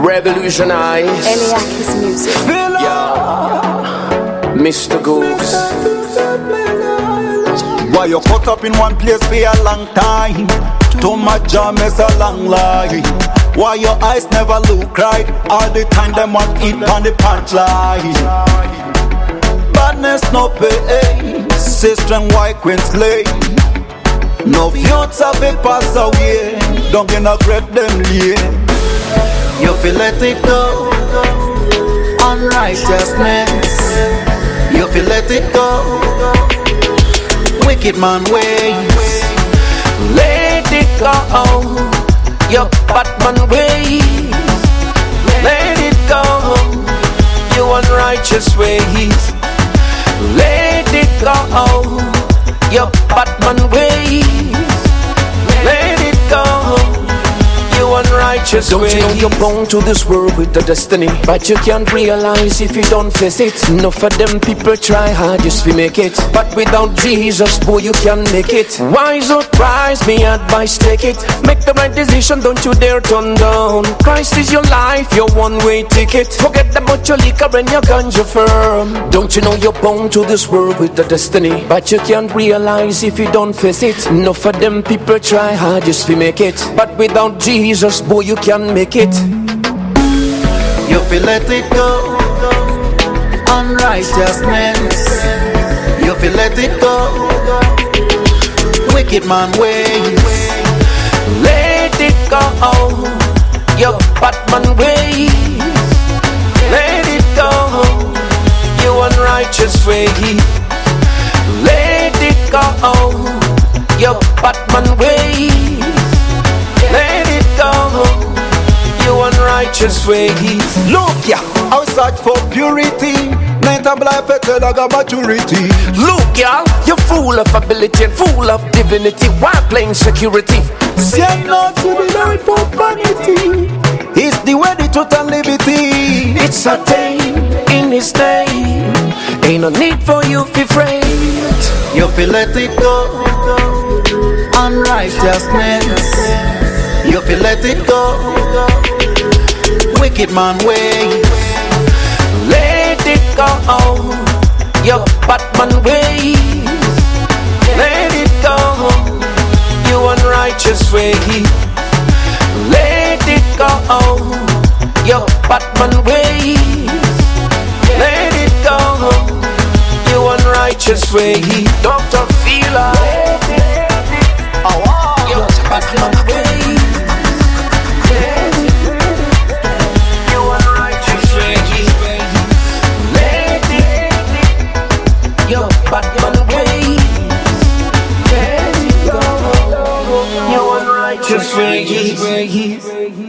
Revolutionize. Eliakis music. Yeah. Mr. Goose. Why you caught up in one place for a long time? Too much jam is a long lie. Why your eyes never look right? All the time them want eat on the punchline. Badness no pay, sister and white queen slay. No future be pass away. Don't get no great them lay. Feel let it go. Unrighteousness. You feel let it go. Wicked man ways. Let it go. Your Batman ways. Let it go. Your unrighteous ways. Let it go. Your Batman ways. You unrighteous Don't you know you're bound to this world with a destiny. But you can't realize if you don't face it. Enough of them people try hard just to make it. But without Jesus, boy, you can make it. Wise up, rise, me advice, take it. Make the right decision, don't you dare turn down. Christ is your life, your one-way ticket. Forget about your liquor and your ganja firm. Don't you know you're bound to this world with a destiny? But you can't realize if you don't face it. Enough of them people try hard just to make it. But without Jesus, boy, you can make it You feel let it go. Unrighteousness. You feel let it go. Wicked man ways. Let it go Your Batman ways Let it go Your unrighteous ways Let it go Your Batman ways Your unrighteous ways Look ya, I search for purity. Mental life better than maturity. Look y'all, you're full of ability and full of divinity While playing security Say no to the Lord for vanity. It's the way, the truth and liberty. It's a thing in his name Ain't no need for you to be afraid You feel let it go. Unrighteousness. You feel let it go. Wicked man ways. Let it go Your Batman ways. Let it go Your unrighteous ways. Let it go Your Batman ways. Let it go Your unrighteous ways. Dr. Phila Your Batman Your unrighteous ways